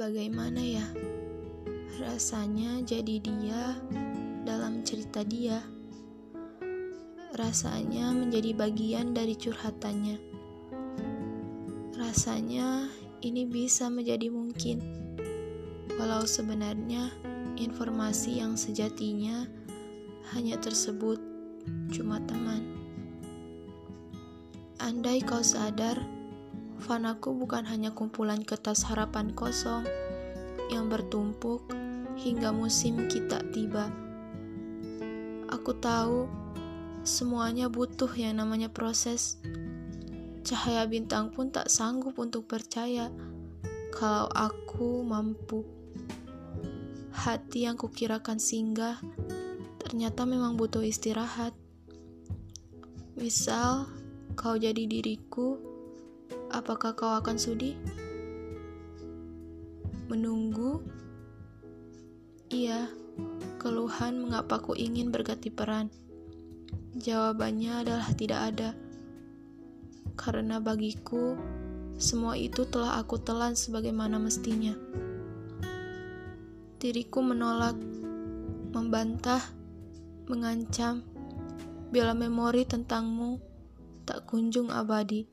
Bagaimana ya rasanya jadi dia dalam cerita dia? Rasanya menjadi bagian dari curhatannya. Rasanya ini bisa menjadi mungkin, walau sebenarnya informasi yang sejatinya hanya tersebut cuma teman. Andai kau sadar, fanaku bukan hanya kumpulan kertas harapan kosong yang bertumpuk hingga musim kita tiba. Aku tahu semuanya butuh yang namanya proses. Cahaya bintang pun tak sanggup untuk percaya kalau aku mampu. Hati yang kukirakan singgah ternyata memang butuh istirahat. Misal, kau jadi diriku, apakah kau akan sudi? Menunggu? Iya, keluhan mengapa ku ingin berganti peran. Jawabannya adalah tidak ada. Karena bagiku, semua itu telah aku telan sebagaimana mestinya. Diriku menolak, membantah, mengancam, bila memori tentangmu tak kunjung abadi.